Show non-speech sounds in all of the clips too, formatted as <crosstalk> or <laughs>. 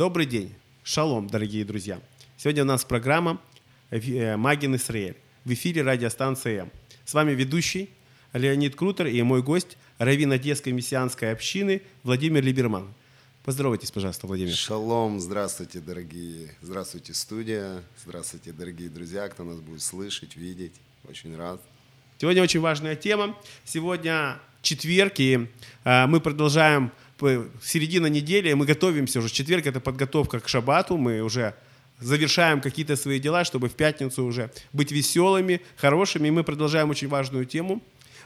Добрый день. Шалом, дорогие друзья. Сегодня у нас программа э, «Магин Исраэль» в эфире радиостанции «М». С вами ведущий Леонид Крутер и мой гость, раввин Одесской мессианской общины Владимир Либерман. Поздоровайтесь, пожалуйста, Владимир. Шалом, здравствуйте, дорогие. Здравствуйте, студия. Здравствуйте, дорогие друзья, кто нас будет слышать, видеть. Очень рад. Сегодня очень важная тема. Сегодня четверг, и э, мы продолжаем середина недели, мы готовимся уже. Четверг это подготовка к шабату, мы уже завершаем какие-то свои дела, чтобы в пятницу уже быть веселыми, хорошими. И мы продолжаем очень важную тему.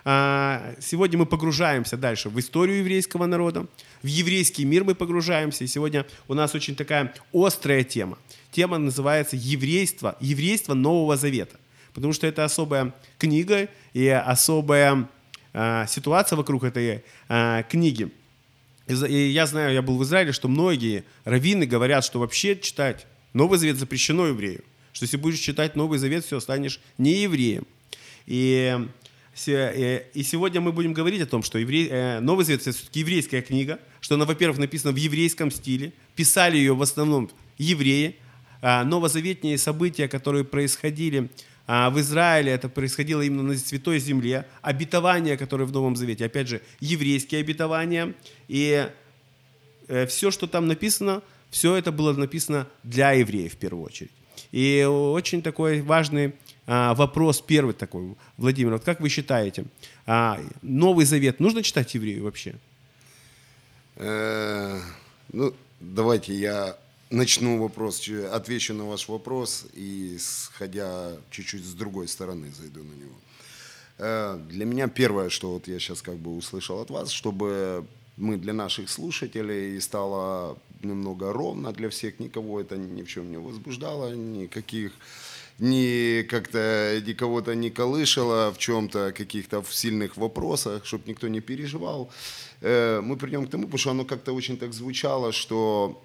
А, сегодня мы погружаемся дальше в историю еврейского народа, в еврейский мир мы погружаемся. И сегодня у нас очень такая острая тема. Тема называется «Еврейство, еврейство Нового Завета». Потому что это особая книга и особая а, ситуация вокруг этой а, книги – и я знаю, я был в Израиле, что многие раввины говорят, что вообще читать Новый Завет запрещено еврею. Что если будешь читать Новый Завет, все, станешь не евреем. И, и сегодня мы будем говорить о том, что еврей, э, Новый Завет – это все-таки еврейская книга, что она, во-первых, написана в еврейском стиле, писали ее в основном евреи, а новозаветные события, которые происходили в Израиле это происходило именно на Святой Земле. Обетования, которые в Новом Завете, опять же, еврейские обетования. И э, все, что там написано, все это было написано для евреев в первую очередь. И очень такой важный а, вопрос первый такой, Владимир, вот как вы считаете, а, Новый Завет нужно читать еврею вообще? Э, ну, давайте я начну вопрос, отвечу на ваш вопрос и, сходя чуть-чуть с другой стороны, зайду на него. Э, для меня первое, что вот я сейчас как бы услышал от вас, чтобы мы для наших слушателей стало немного ровно для всех, никого это ни в чем не возбуждало, никаких ни как-то никого-то не колышало в чем-то, каких-то в сильных вопросах, чтобы никто не переживал. Э, мы придем к тому, потому что оно как-то очень так звучало, что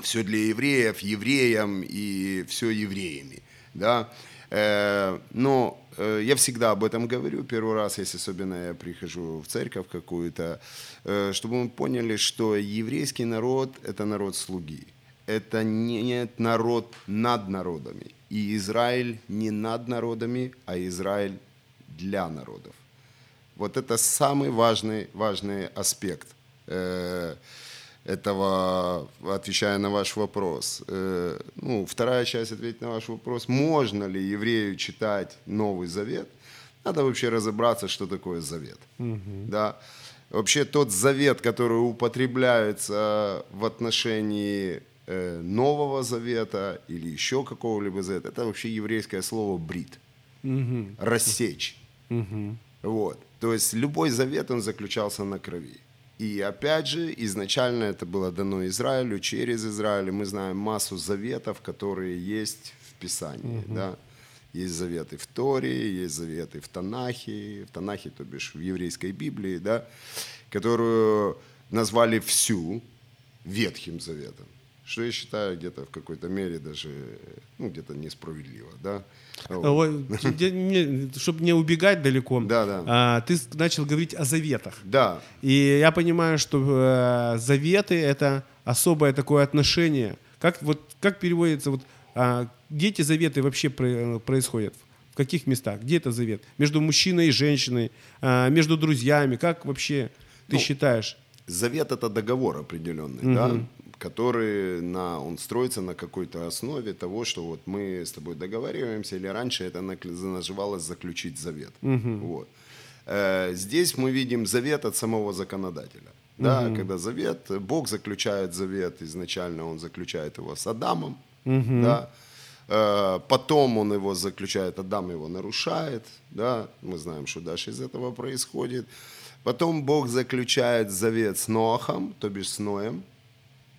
все для евреев, евреям и все евреями. Да? Э, но э, я всегда об этом говорю, первый раз, если особенно я прихожу в церковь какую-то, э, чтобы мы поняли, что еврейский народ – это народ слуги. Это не народ над народами. И Израиль не над народами, а Израиль для народов. Вот это самый важный, важный аспект этого, отвечая на ваш вопрос. Э, ну, вторая часть ответить на ваш вопрос. Можно ли еврею читать Новый Завет? Надо вообще разобраться, что такое завет. Угу. Да? Вообще тот завет, который употребляется в отношении э, Нового Завета или еще какого-либо завета, это вообще еврейское слово брит. Угу. Рассечь. Угу. Вот. То есть любой завет, он заключался на крови. И опять же, изначально это было дано Израилю, через Израиль. Мы знаем массу заветов, которые есть в Писании. Угу. Да? Есть заветы в Торе, есть заветы в Танахе, в Танахе, то бишь в еврейской Библии, да, которую назвали всю Ветхим Заветом что я считаю где-то в какой-то мере даже, ну, где-то несправедливо, да. <laughs> Чтобы не убегать далеко, да, да. А, ты начал говорить о заветах. Да. И я понимаю, что э, заветы — это особое такое отношение. Как, вот, как переводится, вот, а, где эти заветы вообще происходят? В каких местах? Где это завет? Между мужчиной и женщиной, а, между друзьями? Как вообще ты ну, считаешь? Завет — это договор определенный, угу. да? Который на, он строится на какой-то основе того, что вот мы с тобой договариваемся, или раньше это называлось заключить завет. Угу. Вот. Э, здесь мы видим завет от самого законодателя. Да, угу. когда завет, Бог заключает завет, изначально он заключает его с Адамом, угу. да, э, потом он его заключает, Адам его нарушает, да, мы знаем, что дальше из этого происходит. Потом Бог заключает завет с Ноахом, то бишь с Ноем,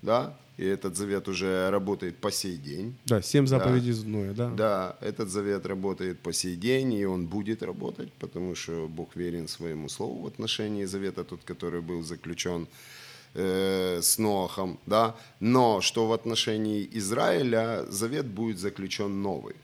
да, и этот завет уже работает по сей день. Да, семь заповедей да. Ноя, да. Да, этот завет работает по сей день, и он будет работать, потому что Бог верен своему слову в отношении завета, тот, который был заключен э, с Ноахом, да. Но что в отношении Израиля, завет будет заключен новый.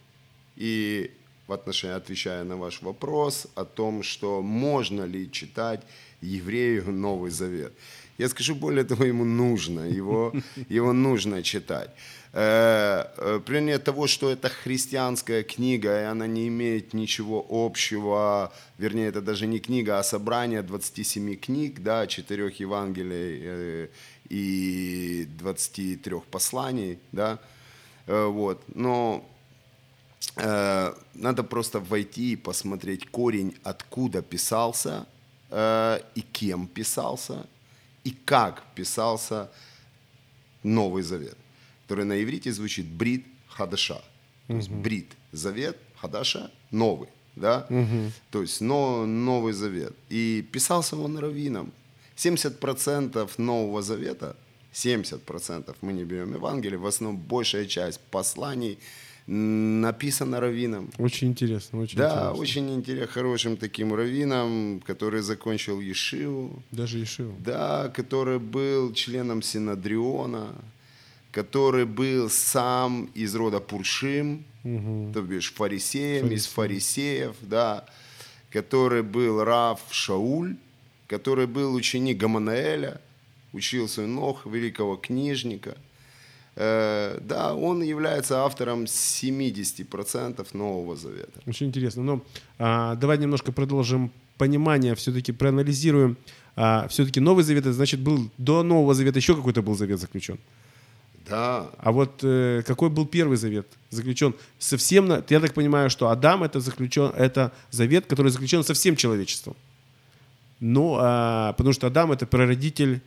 И в отношении, отвечая на ваш вопрос о том, что можно ли читать еврею Новый Завет. Я скажу более того, ему нужно, его, <laughs> его нужно читать. Э, э, Пример того, что это христианская книга, и она не имеет ничего общего, вернее, это даже не книга, а собрание 27 книг, да, 4 Евангелий э, и 23 посланий, да, вот, но надо просто войти и посмотреть корень, откуда писался и кем писался, и как писался Новый Завет, который на иврите звучит брит хадаша. То есть брит завет, хадаша новый. Да? Угу. То есть но, Новый Завет. И писался он раввином. 70% Нового Завета, 70% мы не берем Евангелие, в основном большая часть посланий – написано раввином. Очень интересно, очень да, интересно. очень интересно, хорошим таким раввином, который закончил Ешиву. Даже Ешиву. Да, который был членом Синодриона, который был сам из рода Пуршим, угу. то бишь фарисеем, Фарисей. из фарисеев, да, который был Рав Шауль, который был ученик Гаманаэля, учился у ног великого книжника – да, он является автором 70% Нового Завета. Очень интересно. Но а, давай немножко продолжим понимание, все-таки проанализируем. А, все-таки Новый Завет, значит, был до Нового Завета еще какой-то был завет заключен. Да. А вот э, какой был первый завет заключен? Совсем, на, я так понимаю, что Адам это заключен, это завет, который заключен со всем человечеством. Ну, а, потому что Адам это прародитель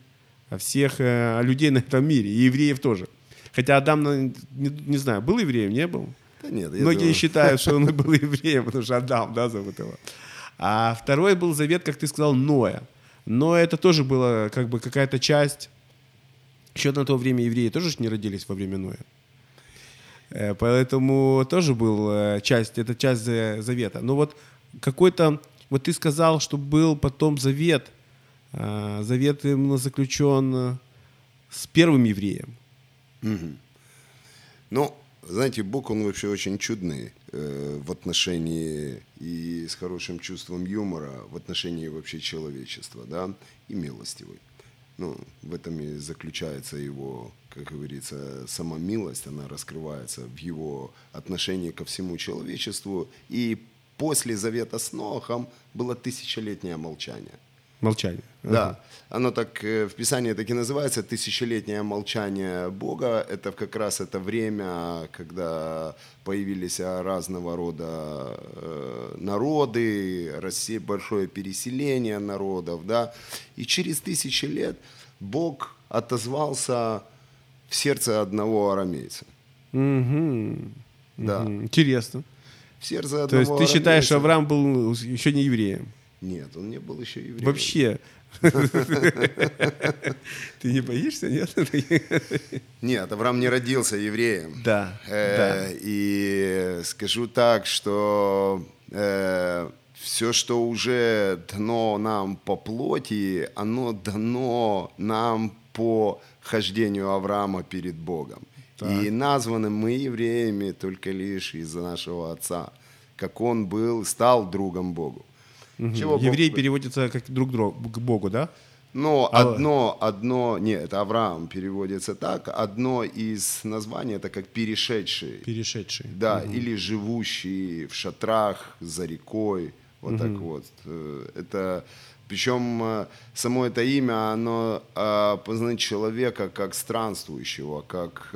всех э, людей на этом мире, и евреев тоже. Хотя Адам, ну, не, не знаю, был евреем, не был? Да нет, Многие думаю... считают, что он был <laughs> евреем, потому что Адам, да, зовут его. А второй был завет, как ты сказал, Ноя. Но это тоже была как бы какая-то часть. Еще на то время евреи тоже не родились во время Ноя. Э, поэтому тоже был э, часть, это часть завета. Но вот какой-то, вот ты сказал, что был потом завет, э, завет именно заключен с первым евреем. Угу. Ну, знаете, Бог, он вообще очень чудный э, в отношении и с хорошим чувством юмора, в отношении вообще человечества, да, и милостивый. Ну, в этом и заключается его, как говорится, сама милость, она раскрывается в его отношении ко всему человечеству. И после завета с Нохом было тысячелетнее молчание – Молчание. Да. Оно так э, в Писании так и называется «Тысячелетнее молчание Бога». Это как раз это время, когда появились разного рода э, народы, Россия, большое переселение народов. Да? И через тысячи лет Бог отозвался в сердце одного арамейца. Угу. Да. Угу. Интересно. В сердце одного То есть ты считаешь, Авраам был еще не евреем? Нет, он не был еще евреем. Вообще. Ты не боишься, нет? Нет, Авраам не родился евреем. Да. Э, и скажу так, что э, все, что уже дано нам по плоти, оно дано нам по хождению Авраама перед Богом. И названы мы евреями только лишь из-за нашего отца, как он был, стал другом Богу. Угу. Чего Еврей Бог... переводится как друг другу, к Богу, да? Но а... одно, одно, нет, Авраам переводится так, одно из названий это как перешедший. Перешедший. Да, угу. или живущий в шатрах за рекой, вот угу. так вот. Э, это, причем э, само это имя, оно э, познает человека как странствующего, как,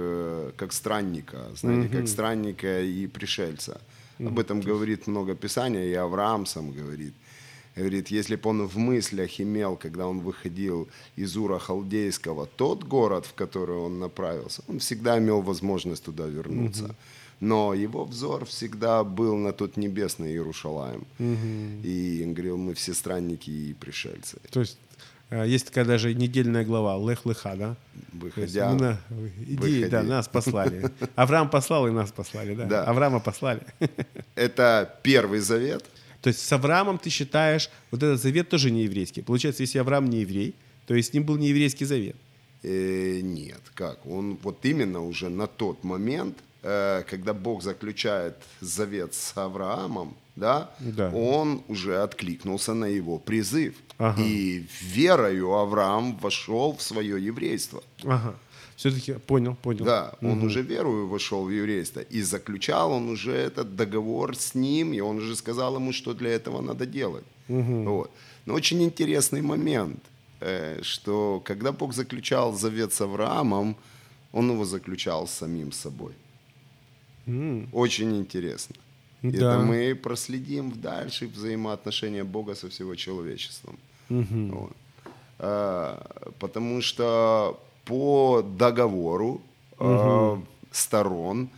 как странника, знаете, угу. как странника и пришельца. Об этом говорит много Писания, и Авраам сам говорит. Говорит, если бы он в мыслях имел, когда он выходил из Ура Халдейского, тот город, в который он направился, он всегда имел возможность туда вернуться. Угу. но его взор всегда был на тот небесный Иерушалаем. И он говорил, мы все странники и пришельцы. То есть э, есть такая даже недельная глава, Лех-Леха, да? То есть Выходя, мы на- Иди, выходи. да, нас послали. Авраам послал и нас послали, да? Да. Авраама послали. это первый завет, То есть с Авраамом ты считаешь, вот этот завет тоже не еврейский. Получается, если Авраам не еврей, то есть с ним был не еврейский завет. Э, нет, как? Он вот именно уже на тот момент, э, когда Бог заключает завет с Авраамом, да, Да. он уже откликнулся на его призыв. Ага. И верою Авраам вошел в свое еврейство. Ага. Все-таки понял, понял. Да, он уже верою вошел в еврейство. И заключал он уже этот договор с ним, и он уже сказал ему, что для этого надо делать. Вот. Но очень интересный момент, э, что когда Бог заключал завет с Авраамом, он его заключал с самим собой. Очень интересно. И Да. Это мы проследим в дальше взаимоотношения Бога со всего человечеством. Вот. А, Потому что по договору а, сторон,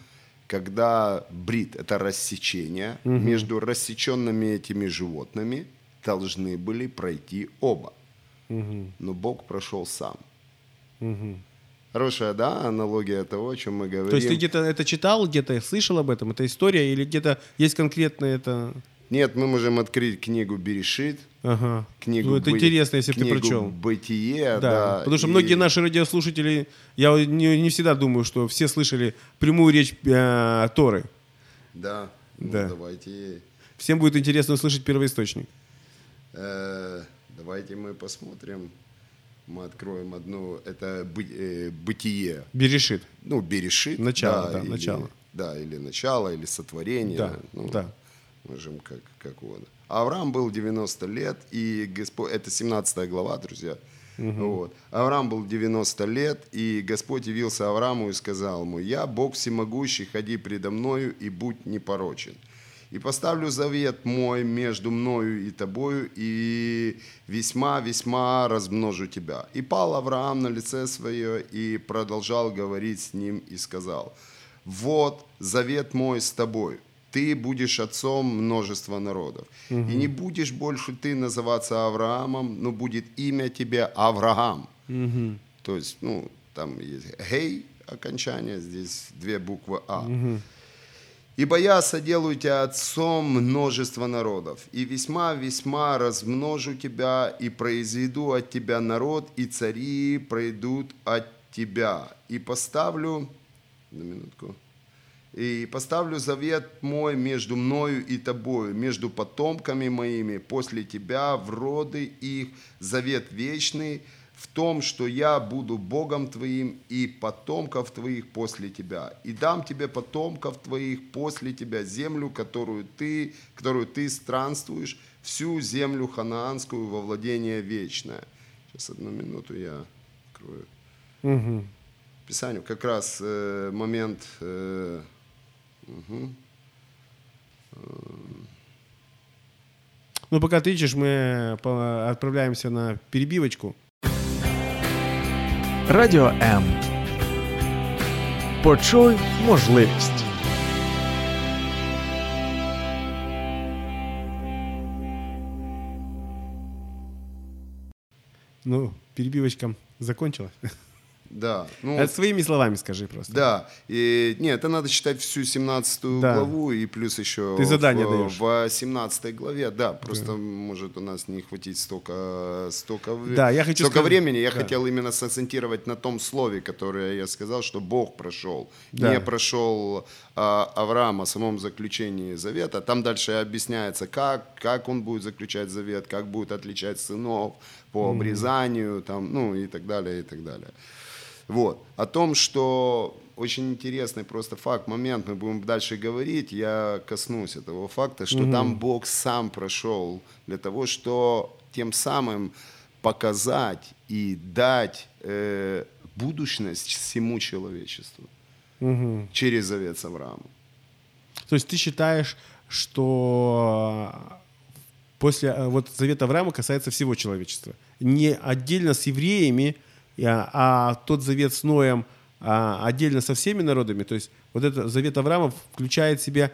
когда брит это рассечение, между рассеченными этими животными должны были пройти оба. Но Бог прошел сам. Хорошая, да, аналогия того, о чем мы говорим. То есть ты где-то это читал, где-то слышал об этом? Это история или где-то есть конкретно это... Нет, мы можем открыть книгу Берешит, Ага. книгу Ну, это Бы- интересно, если бы ты книгу прочел. Бытие, Да, да. потому что и- многие наши радиослушатели, я не, не всегда думаю, что все слышали прямую речь э, Торы. Да, ну, Да. давайте, Всем будет интересно услышать первоисточник. э, давайте мы посмотрим. Мы откроем одну, это бы- э, бытие, Берешит. ну, Берешит. Начало, да, или- начало. Да, или начало, или сотворение. Да, ну, да. Можем как, как угодно. Авраам был 90 лет, и Господь, это 17 глава, друзья. Вот. Авраам был 90 лет, и Господь явился Аврааму и сказал ему, «Я, Бог всемогущий, ходи предо мною и будь непорочен. И поставлю завет мой между мною и тобою, и весьма-весьма размножу тебя». И пал Авраам на лице свое, и продолжал говорить с ним, и сказал, «Вот завет мой с тобою, ты будешь отцом множества народов. И не будешь больше ты называться Авраамом, но будет имя тебе Авраам. То есть, ну, там есть гей окончание, здесь две буквы А. Ибо я соделаю тебя отцом множества народов, и весьма-весьма размножу тебя, и произведу от тебя народ, и цари пройдут от тебя. И поставлю... На минутку. И поставлю завет мой между мною и тобою, между потомками моими после тебя, в роды их, завет вечный, в том, что я буду Богом твоим и потомков твоих после тебя. И дам тебе потомков твоих после тебя землю, которую ты, которую ты странствуешь, всю землю ханаанскую во владение вечное. Сейчас одну минуту я открою. Писанию как раз э, момент э, Ну, пока ты ищешь, мы по- отправляемся на перебивочку. Радіо М. Почуй можливість. Ну, перебивочка закончилась. <laughs> да, ну, Это своими словами скажи просто. Да, и нет, это надо читать всю 17 Да. главу и плюс еще Ты задание в, даешь. в 17 главе, да, просто может у нас не хватить столько, столько, Да, я хочу столько сказать- времени. Я да. хотел именно сакцентировать на том слове, которое я сказал, что Бог прошел, Да. не прошел а, Авраам о самом заключении завета. Там дальше объясняется, как, как он будет заключать завет, как будет отличать сынов по обрезанию, там, ну и так далее, и так далее. Вот. О том, что очень интересный просто факт, момент, мы будем дальше говорить, я коснусь этого факта, что там Бог сам прошел для того, что тем самым показать и дать э, будущность всему человечеству через завет с Авраамом. То есть ты считаешь, что после э, вот завета Авраама касается всего человечества. Не отдельно с евреями, а, тот завет с Ноем а, отдельно со всеми народами. То есть вот этот завет Авраама включает в себя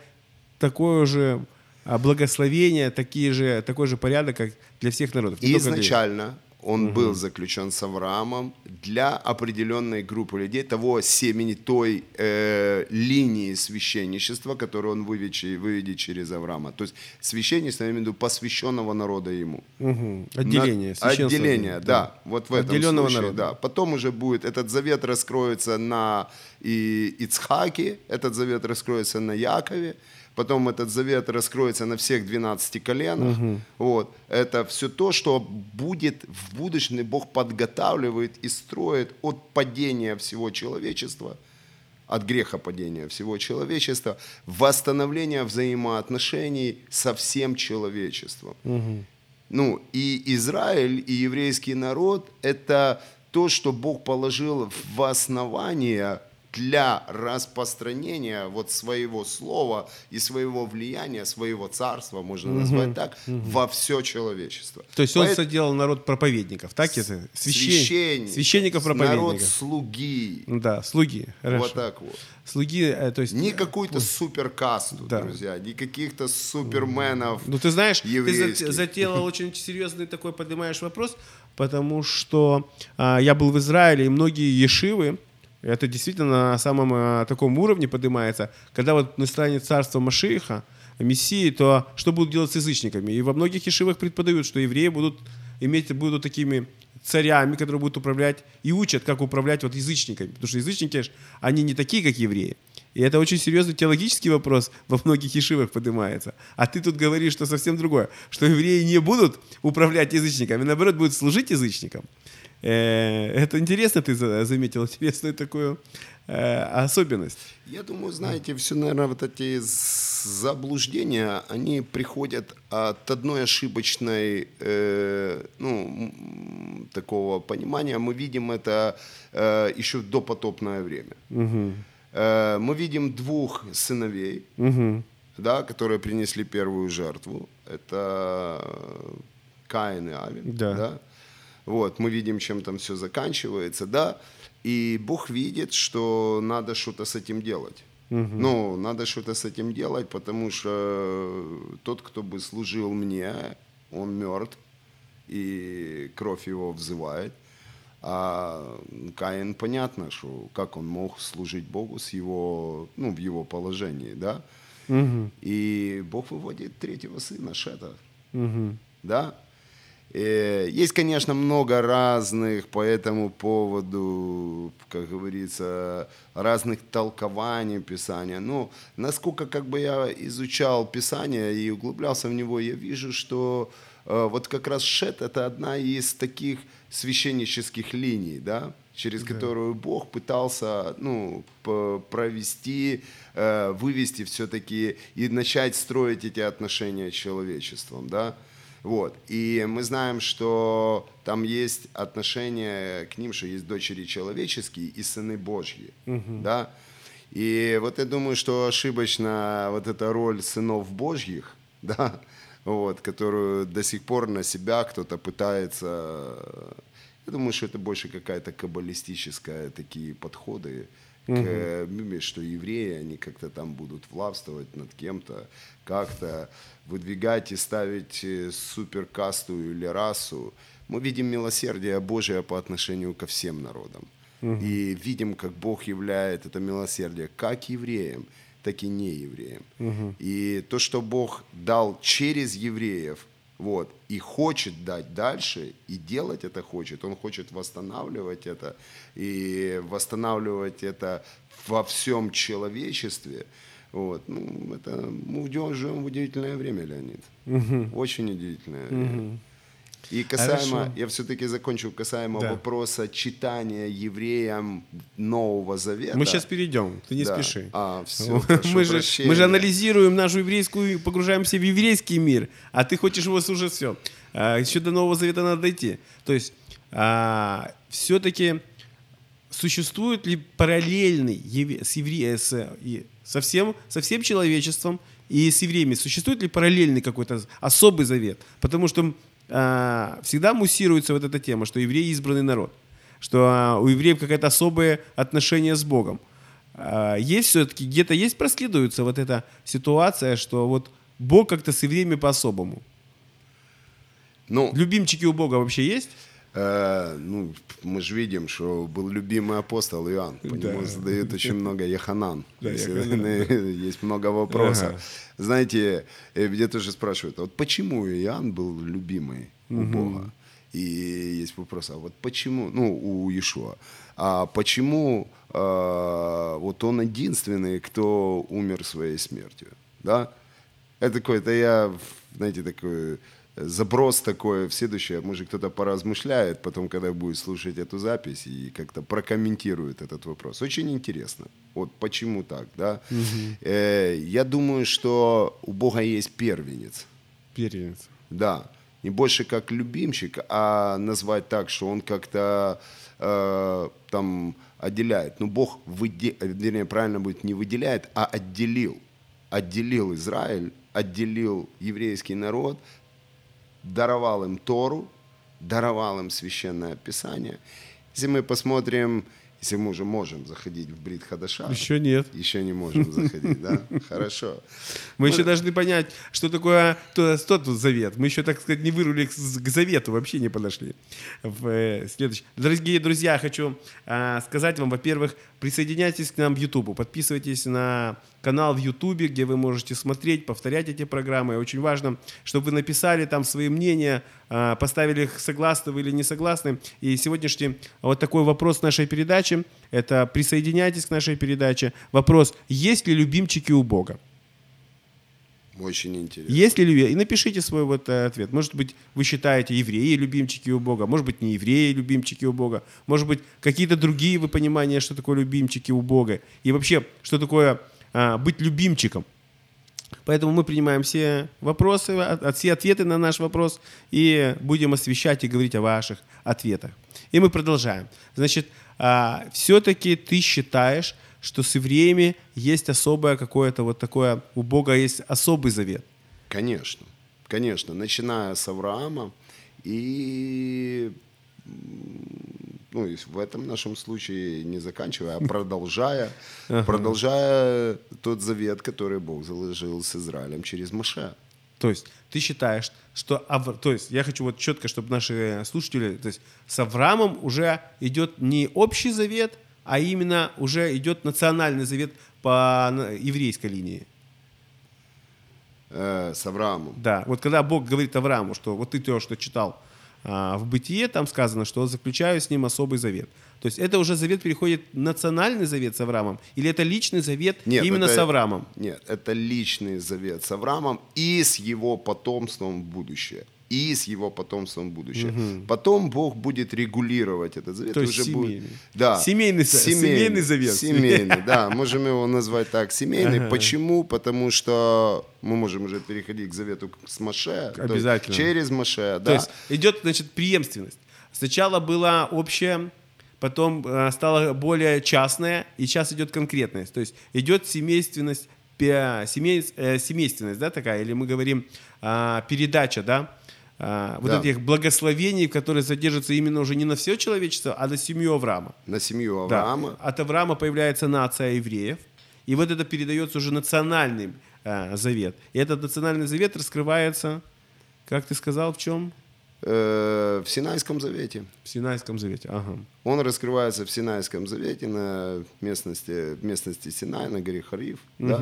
такое же а, благословение, такие же, такой же порядок, как для всех народов. И изначально он был заключен с Авраамом для определенной группы людей, того семени, той э, линии священничества, которую он выведет, выведет через Авраама. То есть священничество, я имею в виду, посвященного народа ему. Мгм. Отделение. На-. Отделение, да. Вот в этом Отделенного случае, народа. да. Потом уже будет, этот завет раскроется на и, Ицхаке, этот завет раскроется на Якове, потом этот завет раскроется на всех 12 коленах. Вот. Это все то, что будет в будущем, Бог подготавливает и строит от падения всего человечества, от греха падения всего человечества, восстановление взаимоотношений со всем человечеством. Ну, и Израиль, и еврейский народ – это то, что Бог положил в основание для распространения вот своего слова и своего влияния, своего царства, можно назвать так, во все человечество. То есть он Поэт- соделал народ проповедников, так это? Священ... священник, Священников народ проповедников. слуги. Да, слуги. Хорошо. Вот так вот. Слуги, э, то есть... Не какую-то суперкасту, Да. друзья, не каких-то суперменов. Ну, ты знаешь, ты еврейских. за- затеял <laughs> очень серьезный такой поднимаешь вопрос, потому что а, я был в Израиле, и многие ешивы, это действительно на самом а, таком уровне поднимается, когда вот настанет царство Машииха, Мессии, то что будут делать с язычниками? И во многих ешивах преподают, что евреи будут иметь, будут такими царями, которые будут управлять и учат, как управлять вот язычниками. Потому что язычники, они не такие, как евреи. И это очень серьезный теологический вопрос во многих ешивах поднимается. А ты тут говоришь, что совсем другое. Что евреи не будут управлять язычниками, наоборот, будут служить язычникам. Э, Это интересно, ты за- заметил интересную такую э, особенность. Я думаю, знаете, все, наверное, вот эти заблуждения, они приходят от одной ошибочной, э, ну, такого понимания. Мы видим это э, еще в допотопное время. Э, мы видим двух сыновей, да, которые принесли первую жертву. Это Каин и Авель. Да. Вот, мы видим, чем там все заканчивается, да. И Бог видит, что надо что-то с этим делать. Ну, надо что-то с этим делать, потому что тот, кто бы служил мне, он мертв, и кровь его взывает. А Каин, понятно, что как он мог служить Богу с его, ну, в его положении, да? И Бог выводит третьего сына, Шета, да? Э, Есть, конечно, много разных по этому поводу, как говорится, разных толкований Писания. Но насколько как бы я изучал Писание и углублялся в него, я вижу, что э, вот как раз Шет – это одна из таких священнических линий, да, через которую Бог пытался ну, провести, э, вывести все-таки и начать строить эти отношения с человечеством, да. Вот. И мы знаем, что там есть отношения к ним, что есть дочери человеческие и сыны Божьи. Да? И вот я думаю, что ошибочно вот эта роль сынов Божьих, <laughs> да, вот, которую до сих пор на себя кто-то пытается... Я думаю, что это больше какая-то каббалистическая такие подходы к э, Библии, что евреи, они как-то там будут властвовать над кем-то, как-то выдвигать и ставить э, суперкасту или расу. Мы видим милосердие Божие по отношению ко всем народам. И видим, как Бог являет это милосердие как евреям, так и неевреям. И то, что Бог дал через евреев, вот, и хочет дать дальше, и делать это хочет. Он хочет восстанавливать это, и восстанавливать это во всем человечестве. Вот. Ну, это, мы живем в удивительное время, Леонид. Очень удивительное время. И касаемо, Хорошо. я все-таки закончу касаемо Да. вопроса читания евреям Нового Завета. Мы сейчас перейдем, ты не Да. спеши. А, все, <laughs> мы, же, мы же анализируем нашу еврейскую, погружаемся в еврейский мир, а ты хочешь его уже все. еще до Нового Завета надо дойти. То есть все-таки существует ли параллельный с евре- с, со, всем, со всем человечеством и с евреями? Существует ли параллельный какой-то особый завет? Потому что а, всегда муссируется вот эта тема, что евреи избранный народ. что а, у евреев какое-то особое отношение с Богом. А, есть все-таки, где-то есть, проследуется вот эта ситуация, что вот Бог как-то с евреями по-особому. Ну, Любимчики у Бога вообще есть? Э, ну, мы же видим, что был любимый апостол Иоанн. По Да. нему задают очень много Яханан. <laughs> Да. Есть много вопросов. Ага. Знаете, э, меня тоже спрашивают, а вот почему Иоанн был любимый у Бога? И есть вопрос, а вот почему, ну, у Иешуа, а почему э, вот он единственный, кто умер своей смертью, да? Это такой, это я, знаете, такой заброс такой в следующее, может кто-то поразмышляет, потом, когда будет слушать эту запись и как-то прокомментирует этот вопрос. Очень интересно. Вот почему так, да? Э, я думаю, что у Бога есть первенец. Первенец. Да, не больше как любимчик, а назвать так, что он как-то э, там отделяет. Ну, Бог, выде... вернее, правильно будет, не выделяет, а отделил. Отделил Израиль, отделил еврейский народ, даровал им Тору, даровал им священное писание. Если мы посмотрим, если мы уже можем заходить в Брит Хадаша, Еще нет. еще не можем заходить, да? <laughs> Хорошо. Мы еще должны понять, что такое то, что тут завет. Мы еще, так сказать, не вырули к, завету, вообще не подошли. Э, следующий. Дорогие друзья, хочу а, сказать вам, во-первых, присоединяйтесь к нам в YouTube, подписывайтесь на канал в YouTube, где вы можете смотреть, повторять эти программы. Очень важно, чтобы вы написали там свои мнения, а, поставили их согласны вы или не согласны. И сегодняшний вот такой вопрос нашей передачи, это присоединяйтесь к нашей передаче. Вопрос, есть ли любимчики у Бога? Очень интересно. Есть ли любви? И напишите свой вот э, ответ. Может быть, вы считаете евреи любимчики у Бога, может быть, не евреи любимчики у Бога, может быть, какие-то другие вы понимания, что такое любимчики у Бога, и вообще, что такое а, быть любимчиком. Поэтому мы принимаем все вопросы, все ответы на наш вопрос и будем освещать и говорить о ваших ответах. И мы продолжаем. Значит, все-таки ты считаешь, что с евреями есть особое какое-то вот такое, у Бога есть особый завет. Конечно, конечно, начиная с Авраама и ну, и в этом нашем случае не заканчивая, а продолжая, продолжая тот завет, который Бог заложил с Израилем через Моше. То есть ты считаешь, что... Авр- То есть я хочу вот четко, чтобы наши слушатели... То есть с Авраамом уже идет не общий завет, а именно уже идет национальный завет по еврейской линии. Э, с Авраамом. Да, вот когда Бог говорит Аврааму, что вот ты то, что читал а, в Бытие, там сказано, что заключаю с ним особый завет. То есть это уже завет переходит национальный завет с Авраамом? Или это личный завет именно это- с Авраамом? Нет, это личный завет с Авраамом и с его потомством в будущее. И с его потомством будущее. Потом Бог будет регулировать этот завет. То есть уже будет- семейный. Да. Семейный за- семейный завет. Семейный, <laughs> да. Можем его назвать так, семейный. Почему? Потому что мы можем уже переходить к завету с Маше. то Обязательно. Через Маше, То да. есть идет, значит, преемственность. Сначала была общая, потом э, стала более частная, и сейчас идет конкретность. То есть идет семейственность, семей- э, семейственность, да, такая, или мы говорим а, передача, да, а, вот Да. этих благословений, которые содержатся именно уже не на все человечество, а на семью Авраама. На семью Да. Авраама. От Авраама появляется нация евреев, и вот это передается уже национальный э, завет. И этот национальный завет раскрывается, как ты сказал, в чем? э, в Синайском завете. В Синайском завете. Ага. Он раскрывается в Синайском завете на местности, местности Синай, на горе Хариф. Да?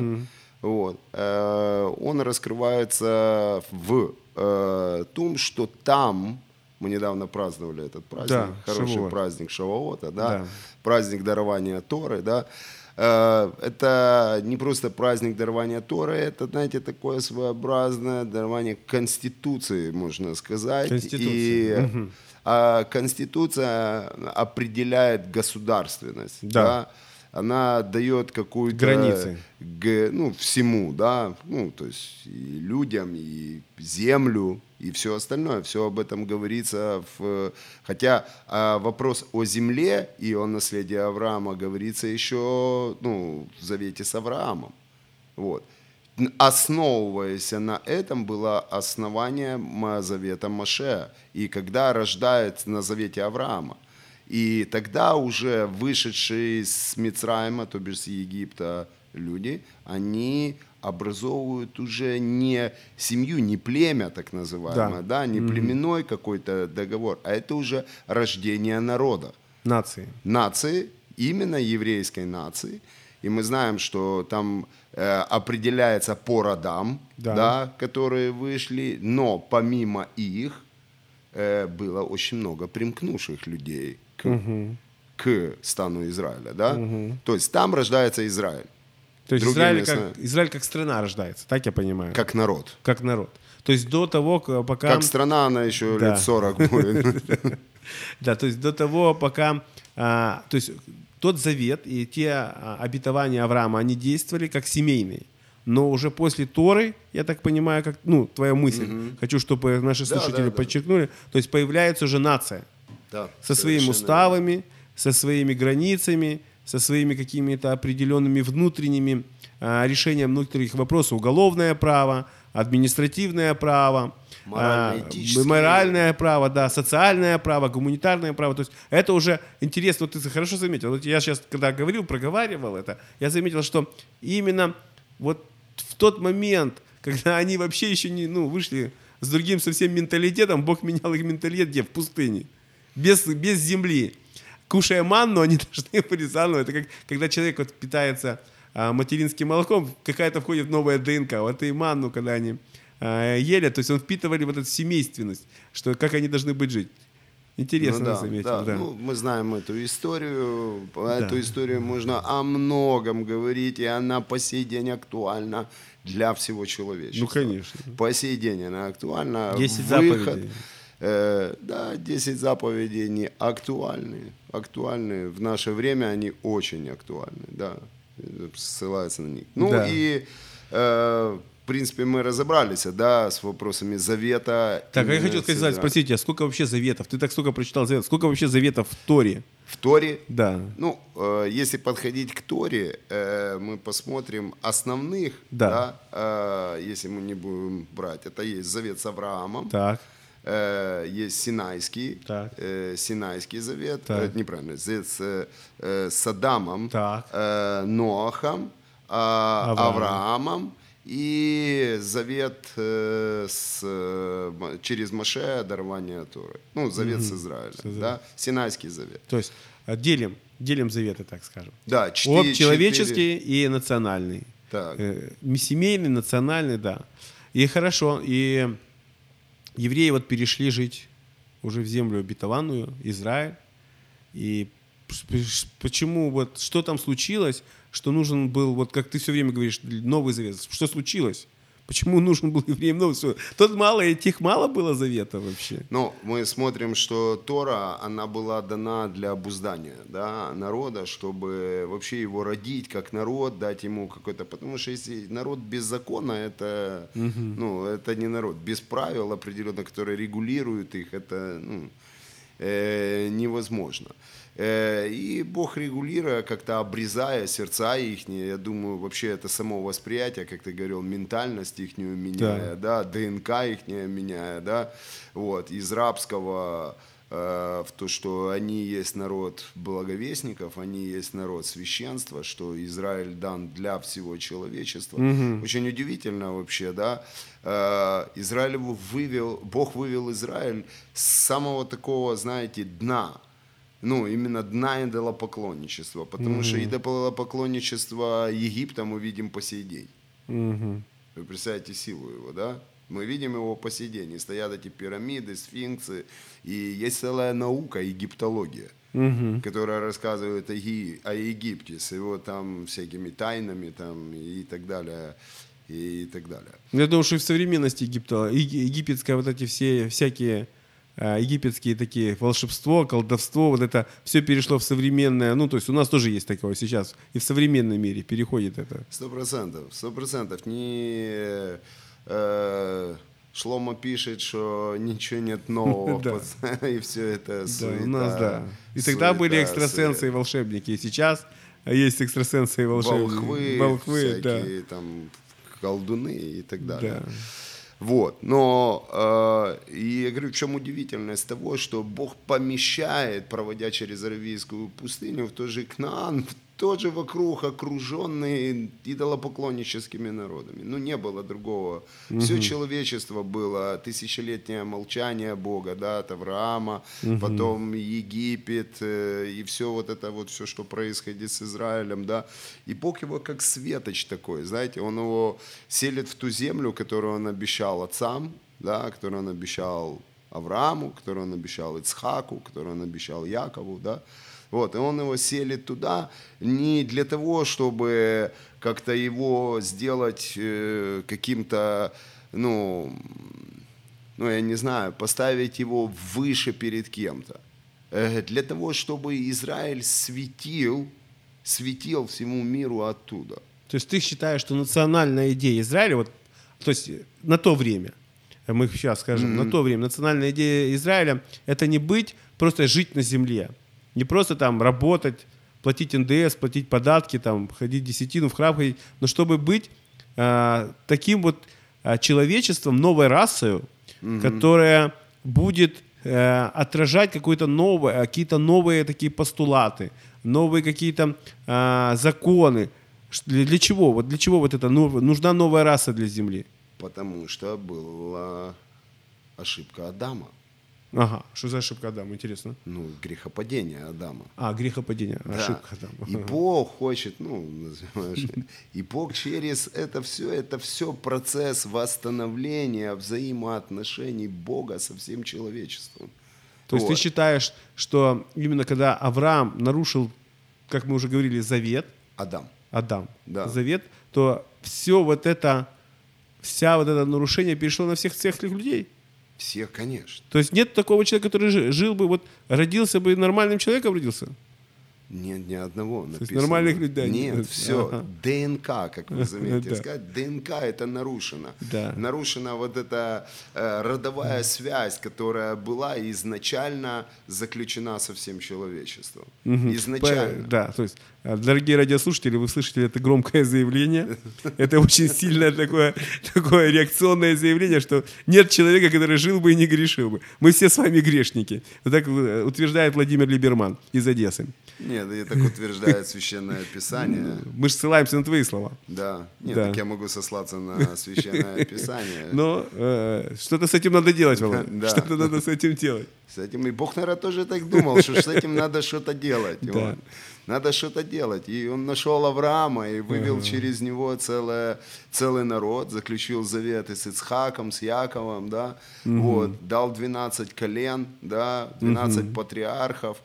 Вот. Э, Он раскрывается в э, том, что там, мы недавно праздновали этот праздник, Да, хороший Шавуот. праздник Шаваота, да? Да. праздник дарования Торы, да, Э, это не просто праздник дарования Торы, это, знаете, такое своеобразное дарование Конституции, можно сказать. Конституции. И а Конституция определяет государственность. Да. Она дает какую-то... Границы. г- ну, всему, да, ну, то есть и людям, и землю, и все остальное. Все об этом говорится в... Хотя а, вопрос о земле и о наследии Авраама говорится еще, ну, в Завете с Авраамом. Вот. Основываясь на этом было основание Завета Моше. И когда рождается на Завете Авраама. И тогда уже вышедшие с Мицраима, то бишь с Египта люди, они образовывают уже не семью, не племя так называемое, да, Да. не племенной какой-то договор, а это уже рождение народа Нации. нации, именно еврейской нации. И мы знаем, что там э, определяется по родам, Да. да. которые вышли, но помимо их э, было очень много примкнувших людей к, к стану Израиля. Да? То есть там рождается Израиль, То есть Израиль как. Израиль как страна рождается, так я понимаю? как народ. Как народ. То есть до того, пока... Как страна, она еще Да. лет 40 будет. <laughs> Да, то есть до того, пока... а, то есть тот завет и те а, обетования Авраама, они действовали как семейные. Но уже после Торы, я так понимаю, как, ну, твоя мысль, хочу, чтобы наши Да, слушатели да, да. подчеркнули, то есть появляется уже нация Да, со своими уставами, со своими границами, со своими какими-то определенными внутренними а, решением внутренних вопросов. Уголовное право, административное право, а, Морально-этические. моральное право, да, социальное право, гуманитарное право. То есть это уже интересно. Вот ты хорошо заметил. Вот я сейчас, когда говорил, проговаривал это, я заметил, что именно вот в тот момент, когда <laughs> они вообще еще не ну, вышли с другим совсем менталитетом, Бог менял их менталитет где? В пустыне. Без, без земли. Кушая манну, они <laughs> должны были заново. Это как когда человек вот питается а, материнским молоком, какая-то входит новая ДНК. Вот и манну, когда они а, ели, то есть он впитывали вот эту семейственность, что как они должны быть жить. Интересно Ну да, заметил, да. да. Ну, мы знаем эту историю. Эту историю можно о многом говорить, и она по сей день актуальна для всего человечества. Ну, конечно. По сей день она актуальна. 10 Выход, заповедей. Э, да, 10 заповедей не актуальны. Актуальны. В наше время они очень актуальны, да. Ссылаются на них. Ну Да. и э, в принципе, мы разобрались, да, с вопросами завета. Так, а я хочу сказать, Израилем. спросите, а сколько вообще заветов? Ты так столько прочитал заветов. Сколько вообще заветов в Торе? В Торе Да. Ну, э, если подходить к Торе, э, мы посмотрим основных, Да. да, э, если мы не будем брать. Это есть завет с Авраамом, Так. Э, есть Синайский, Так. э, Синайский завет, Так. э, неправильно, завет с, э, с Адамом, Так. э, Ноахом, э, Авраамом. Авраамом и завет э, с, через Маше дарование Торы. Ну, завет с Израилем, С Израилем. да, Синайский завет. То есть э, делим, делим заветы, так скажем. Да, четыре- Общечеловеческий и национальный. Так. Э, Семейный, национальный, да. И хорошо, и евреи вот перешли жить уже в землю обетованную, Израиль. И почему, вот что там случилось, что нужен был, вот как ты все время говоришь, Новый Завет, что случилось? Почему нужен был евреям Новый Завет? Тут мало, этих мало было завета вообще. Ну, мы смотрим, что Тора, она была дана для обуздания да, народа, чтобы вообще его родить как народ, дать ему какой-то... Потому что если народ без закона, это, ну, это не народ. Без правил определенно, которые регулируют их, это ну, э, невозможно. Э, И Бог регулируя, как-то обрезая сердца их, я думаю, вообще это само восприятие, как ты говорил, ментальность их меняя, да, ДНК их меняя, да, вот, из рабского э, в то, что они есть народ благовестников, они есть народ священства, что Израиль дан для всего человечества. Очень удивительно вообще, да. Э, Израиль вывел, Бог вывел Израиль с самого такого, знаете, дна, ну, именно дна идолопоклонничества, потому что идолопоклонничество Египта мы видим по сей день. Вы представляете силу его, да? Мы видим его по сей день. И стоят эти пирамиды, сфинксы. И есть целая наука, египтология, которая рассказывает о, Ги- о Египте с его там всякими тайнами там, и так далее. И так далее. Я думаю, что и в современности Египта, еги- египетское вот эти все всякие египетские такие волшебство, колдовство, вот это все перешло в современное, ну, то есть у нас тоже есть такое сейчас, и в современном мире переходит это. Сто процентов, сто процентов. Не э, Шлома пишет, что ничего нет нового, <laughs> Да. <laughs> и все это Да, суета. у нас, да. И тогда были суета, экстрасенсы и волшебники, и сейчас есть экстрасенсы и волшебники. волхвы, Волхвы, да. там колдуны и так далее. Да. Вот, но э, и я говорю, в чем удивительность того, что Бог помещает, проводя через Аравийскую пустыню, в тот же Кнаан, тоже вокруг окруженный идолопоклонническими народами. Ну, не было другого. Все человечество было, тысячелетнее молчание Бога, да, от Авраама, потом Египет, э, и все вот это вот, все, что происходит с Израилем, да. И Бог его как светоч такой, знаете, он его селит в ту землю, которую он обещал отцам, да, которую он обещал Аврааму, которую он обещал Ицхаку, которую он обещал Якову, да. Вот, и он его селит туда не для того, чтобы как-то его сделать э, каким-то, ну, ну, я не знаю, поставить его выше перед кем-то. Э, для того, чтобы Израиль светил, светил всему миру оттуда. То есть ты считаешь, что национальная идея Израиля, вот, то есть на то время, мы сейчас скажем, mm-hmm. на то время национальная идея Израиля это не быть, просто жить на земле, не просто там работать, платить НДС, платить податки, там, ходить десятину в храм ходить, но чтобы быть э, таким вот э, человечеством, новой расой, угу. которая будет э, отражать какое-то новое, какие-то новые такие постулаты, новые какие-то э, законы. Для, для чего? Вот для чего вот это нужна новая раса для Земли? Потому что была ошибка Адама. Ага, что за ошибка Адама, интересно? Ну, грехопадение Адама. А, грехопадение, да. ошибка Адама. И Бог хочет, ну, называешь, и Бог через это все, это все процесс восстановления взаимоотношений Бога со всем человечеством. То есть вот. ты считаешь, что именно когда Авраам нарушил, как мы уже говорили, завет, Адам, Адам, да. завет, то все вот это, вся вот это нарушение перешло на всех всех людей. Всех, конечно. То есть нет такого человека, который жил бы, вот родился бы нормальным человеком родился? Нет, ни одного написано. То есть нормальных людей? Нет, все. Ага. ДНК, как вы <laughs> заметите сказать, ДНК это нарушено. Да. Нарушена вот эта э, родовая связь, которая была изначально заключена со всем человечеством. Изначально. Да, то есть дорогие радиослушатели, вы слышите это громкое заявление. Это очень сильное такое, такое реакционное заявление, что нет человека, который жил бы и не грешил бы. Мы все с вами грешники. Вот так э, утверждает Владимир Либерман из Одессы. Нет, я так утверждает Священное Писание. Мы же ссылаемся на твои слова. Да. Нет, да. так я могу сослаться на Священное <laughs> Писание. Но э, что-то с этим надо делать, Володя. <laughs> Да. Что-то надо с этим делать. С этим и Бог, наверное, тоже так думал, что с этим надо что-то делать. Да надо что-то делать. И он нашел Авраама и вывел uh-huh. через него целое, целый народ, заключил заветы с Ицхаком, с Яковом, да, uh-huh. вот, дал 12 колен, да, 12 uh-huh. патриархов,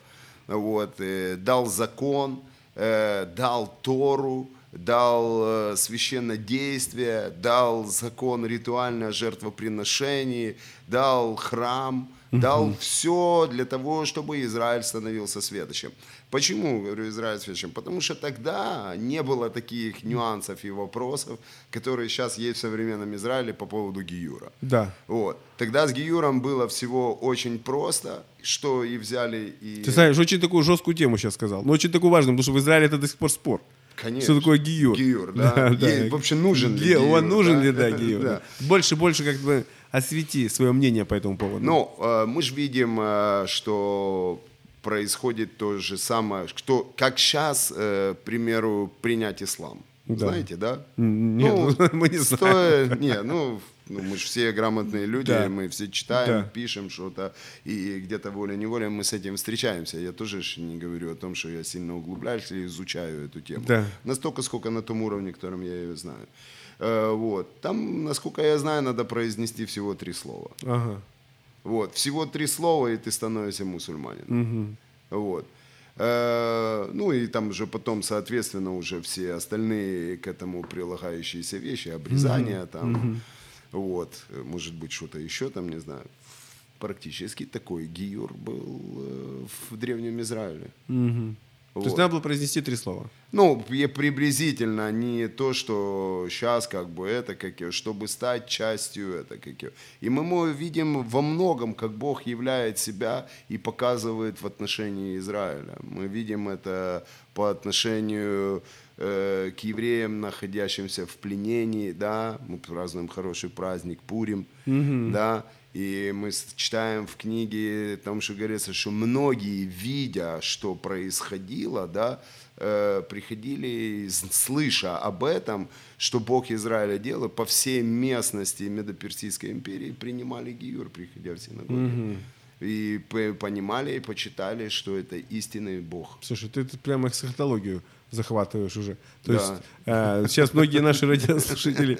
вот, э, дал закон, э, дал Тору, дал э, священное действие, дал закон ритуальное жертвоприношений, дал храм, дал все для того, чтобы Израиль становился светочем. Почему, говорю, Израиль священ? Потому что тогда не было таких нюансов и вопросов, которые сейчас есть в современном Израиле по поводу Гиюра. Да. Вот. Тогда с Гиюром было всего очень просто, что и взяли и... Ты знаешь, очень такую жесткую тему сейчас сказал, но очень такую важную, потому что в Израиле это до сих пор спор. Конечно. Что такое гиюр? Гиюр, да. да, <laughs> да. Ей, вообще нужен ли гиюр? Он нужен да? ли, да, гиюр? <laughs> да. Больше, больше как бы освети свое мнение по этому поводу. Ну, э, мы же видим, э, что происходит то же самое, что, как сейчас, э, к примеру, принять ислам. Да. Знаете, да? Нет, ну, <laughs> мы не знаем. Не, ну, ну, мы же все грамотные люди, да. мы все читаем, да. пишем что-то, и где-то волей-неволей мы с этим встречаемся. Я тоже не говорю о том, что я сильно углубляюсь и изучаю эту тему. Да. Настолько, сколько на том уровне, котором я ее знаю. Э, вот. Там, насколько я знаю, надо произнести всего три слова. Ага. Вот. Всего три слова, и ты становишься мусульманином. Угу. Вот. Э, ну и там же потом, соответственно, уже все остальные к этому прилагающиеся вещи, обрезания угу. там, угу. вот, может быть, что-то еще там, не знаю. Практически такой гиюр был э, в Древнем Израиле. Угу. То есть Вот. надо было произнести три слова. Ну, приблизительно не то, что сейчас как бы это, как чтобы стать частью это, как. И мы, мы видим во многом, как Бог являет себя и показывает в отношении Израиля. Мы видим это по отношению э, к евреям, находящимся в пленении, да, мы празднуем хороший праздник Пурим, да, и мы читаем в книге, там что говорится, что многие, видя, что происходило, да, э, приходили, слыша об этом, что Бог Израиля делал, по всей местности Медоперсидской империи принимали гиюр, приходя в синагогу. И п- понимали и почитали, что это истинный Бог. Слушай, ты прямо эсхатологию захватываешь уже. То Да. есть э, сейчас многие наши радиослушатели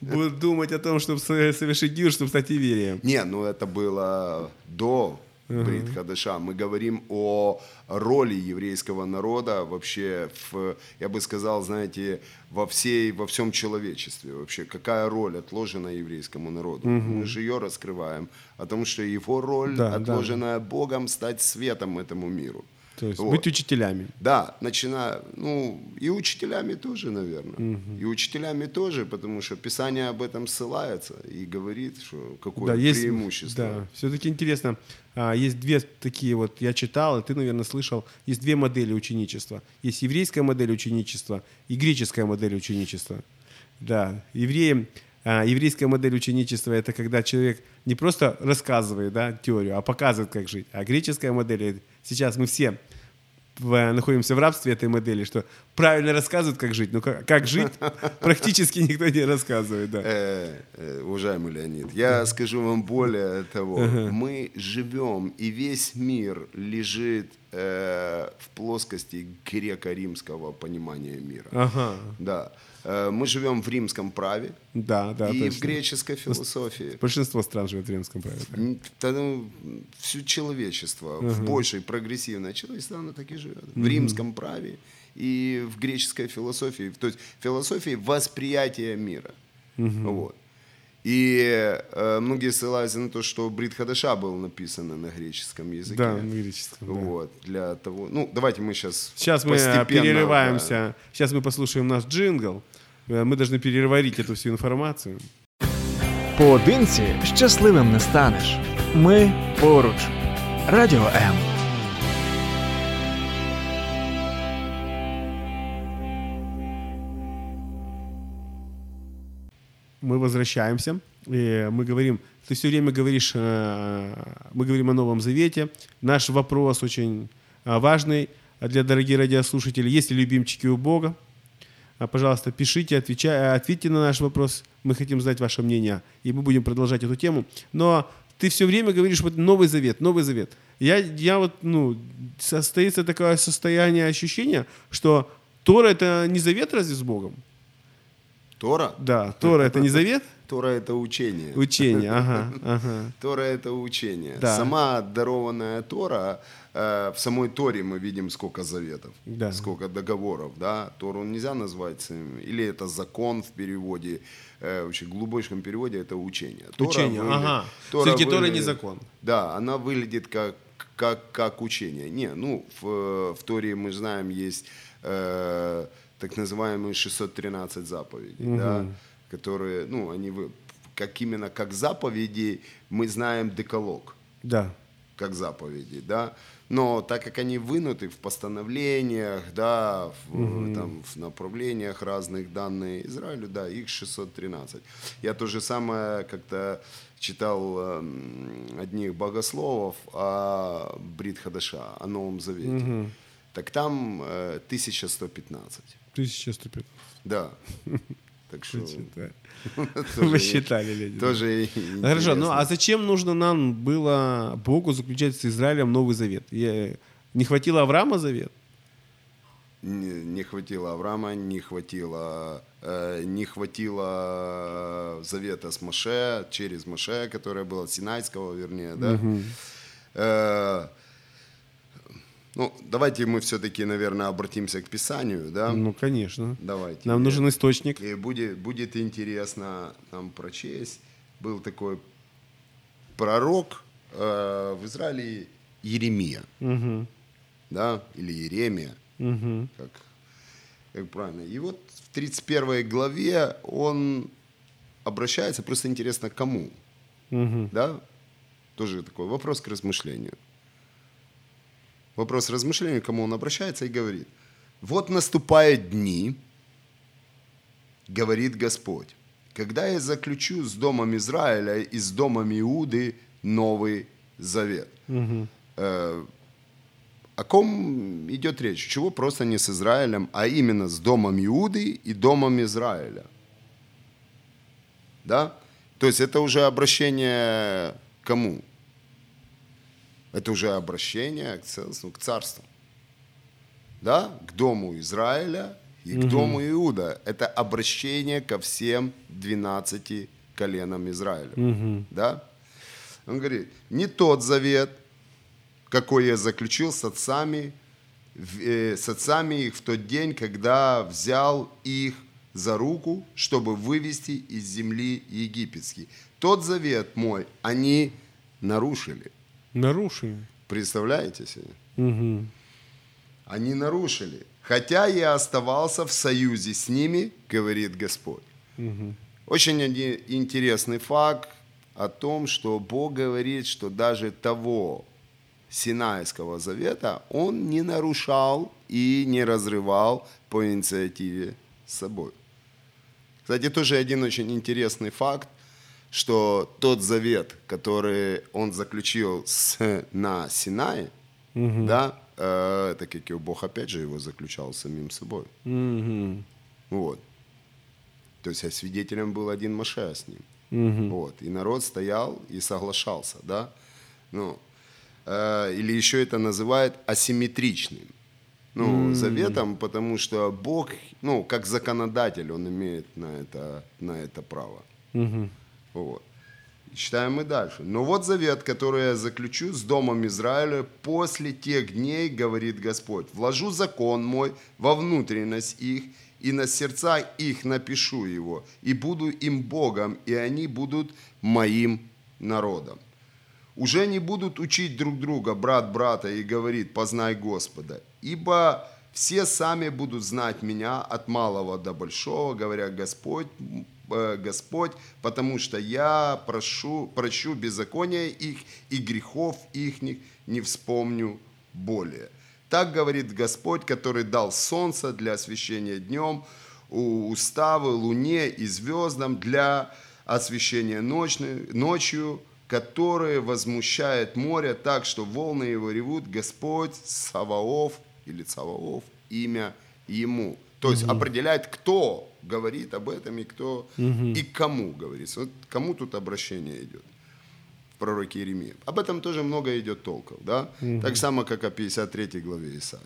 будут думать о том, чтобы со- совершить чтобы стать иверием. Не, ну это было до Брит Хадаша. Мы говорим о роли еврейского народа вообще, в, я бы сказал, знаете, во, всей, во всем человечестве. Вообще, какая роль отложена еврейскому народу. Мы же ее раскрываем. О том, что его роль, Да, да. отложенная Богом, стать светом этому миру. То есть Вот. быть учителями. Да, начиная, ну, и учителями тоже, наверное. И учителями тоже, потому что Писание об этом ссылается и говорит, что какое преимущество. Да, все-таки интересно. а, Есть две такие вот, я читал, и ты, наверное, слышал, есть две модели ученичества. Есть еврейская модель ученичества и греческая модель ученичества. Да, евреи, а, еврейская модель ученичества – это когда человек не просто рассказывает да, теорию, а показывает, как жить. А греческая модель – сейчас мы все в- находимся в рабстве этой модели, что правильно рассказывают, как жить, но как, как жить <laughs> практически никто не рассказывает. Да. Э, э, уважаемый Леонид, я скажу вам более того. Мы живем, и весь мир лежит э, в плоскости греко-римского понимания мира. Ага, Да. Э, Мы живем в римском праве да, да. и в точно. греческой философии. Большинство стран живет в римском праве. да, ну, все человечество, в большей прогрессивное человечество, оно так и живет. В римском праве и в греческой философии. То есть философии восприятия мира. Вот. И э, многие ссылаются на то, что Брит Хадаша был написан на греческом языке. Да, на греческом. да. Вот, для того... Ну, давайте мы сейчас Сейчас мы перерываемся. Сейчас мы послушаем наш джингл. Мы должны переварить эту всю информацию. Поодинці щасливим не станеш. Ми поруч. Радіо М. Мы возвращаемся. И мы говорим, ты все время говоришь, э, мы говорим о Новом Завете. Наш вопрос очень э, важный для дорогих радиослушателей. Есть ли любимчики у Бога? А, Пожалуйста, пишите, отвечай, ответьте на наш вопрос. Мы хотим знать ваше мнение, и мы будем продолжать эту тему. Но ты все время говоришь вот Новый Завет, Новый Завет. Я, я вот, ну, состоится такое состояние ощущения, что Тора это не завет разве с Богом? Тора? Да, Тора это не завет? Тора — это учение. Учение, <laughs> ага, ага. Тора — это учение. Да. Сама дарованная Тора, э, в самой Торе мы видим сколько заветов, Да. сколько договоров. Да? Тору нельзя назвать, своим- или это закон в переводе, э, в очень глубоком переводе это учение. Тора Учение, выглядит- ага. Тора Все-таки Тора не закон. Да, она выглядит как, как, как учение. Не, ну, в, в Торе мы знаем, есть э, так называемые 613 заповедей, да, которые, ну, они вы- как именно как заповеди мы знаем деколог Да. как заповеди, да. Но так как они вынуты в постановлениях, да, в, там, в направлениях разных данные Израилю, да, их 613. Я то же самое как-то читал эм, одних богословов о Брит Хадаша, о Новом Завете. Так там э, 1115. 1105. Да. <laughs> Так что Вы <laughs> считали, Леонид. тоже Хорошо, ну а зачем нужно нам было Богу заключать с Израилем Новый Завет? Не хватило Авраама Завет? Не, хватило Авраама, не хватило, э, не хватило завета с Моше, через Моше, которое было Синайского, вернее, да. Э, ну, давайте мы все-таки, наверное, обратимся к Писанию, да. Ну, конечно. Давайте. Нам нужен источник. И будет, будет интересно нам прочесть. Был такой пророк э, в Израиле Еремия, Мгм. да, или Еремия. Как, как правильно. И вот в 31 главе он обращается, просто интересно, кому. Да? Тоже такой вопрос к размышлению. Вопрос размышления, к кому он обращается и говорит. Вот наступают дни, говорит Господь, когда я заключу с домом Израиля и с домом Иуды новый завет. Э, о ком идет речь? Чего просто не с Израилем, а именно с домом Иуды и домом Израиля. Да? То есть это уже обращение к кому? Это уже обращение к, целостному, к царству. Да? К дому Израиля и к дому Иуда. Это обращение ко всем 12 коленам Израиля. Да? Он говорит, не тот завет, какой я заключил с отцами, э, с отцами их в тот день, когда взял их за руку, чтобы вывести из земли египетской. Тот завет мой они нарушили. Нарушили. Представляете себе? Угу. Они нарушили. Хотя я оставался в союзе с ними, говорит Господь. Угу. Очень интересный факт о том, что Бог говорит, что даже того Синайского завета он не нарушал и не разрывал по инициативе с собой. Кстати, тоже один очень интересный факт, что тот завет, который он заключил с, на Синае, Угу. да, э, так как и Бог опять же его заключал самим собой. Угу. Вот. То есть а свидетелем был один Маше с ним. Угу. Вот. И народ стоял и соглашался, да. Ну, э, или еще это называют асимметричным. Ну, заветом, потому что Бог, ну, как законодатель, он имеет на это, на это право. Угу. Вот. Читаем мы дальше. Но вот завет, который я заключу с домом Израиля после тех дней, говорит Господь. Вложу закон мой во внутренность их, и на сердца их напишу его, и буду им Богом, и они будут моим народом. Уже не будут учить друг друга, брат брата, и говорит, познай Господа. Ибо все сами будут знать меня от малого до большого, говоря, Господь, Господь, потому что я прошу, прощу беззакония их и грехов их не вспомню более. Так говорит Господь, который дал солнце для освещения днем, уставы луне и звездам для освещения ночью, которые возмущает море так, что волны его ревут, Господь Саваоф или Цаваоф, имя ему. То есть определяет, кто говорит об этом и кто и кому говорится. Вот кому тут обращение идет в пророке Иеремии. Об этом тоже много идет толков, да? Так само, как о 53 главе Исаия.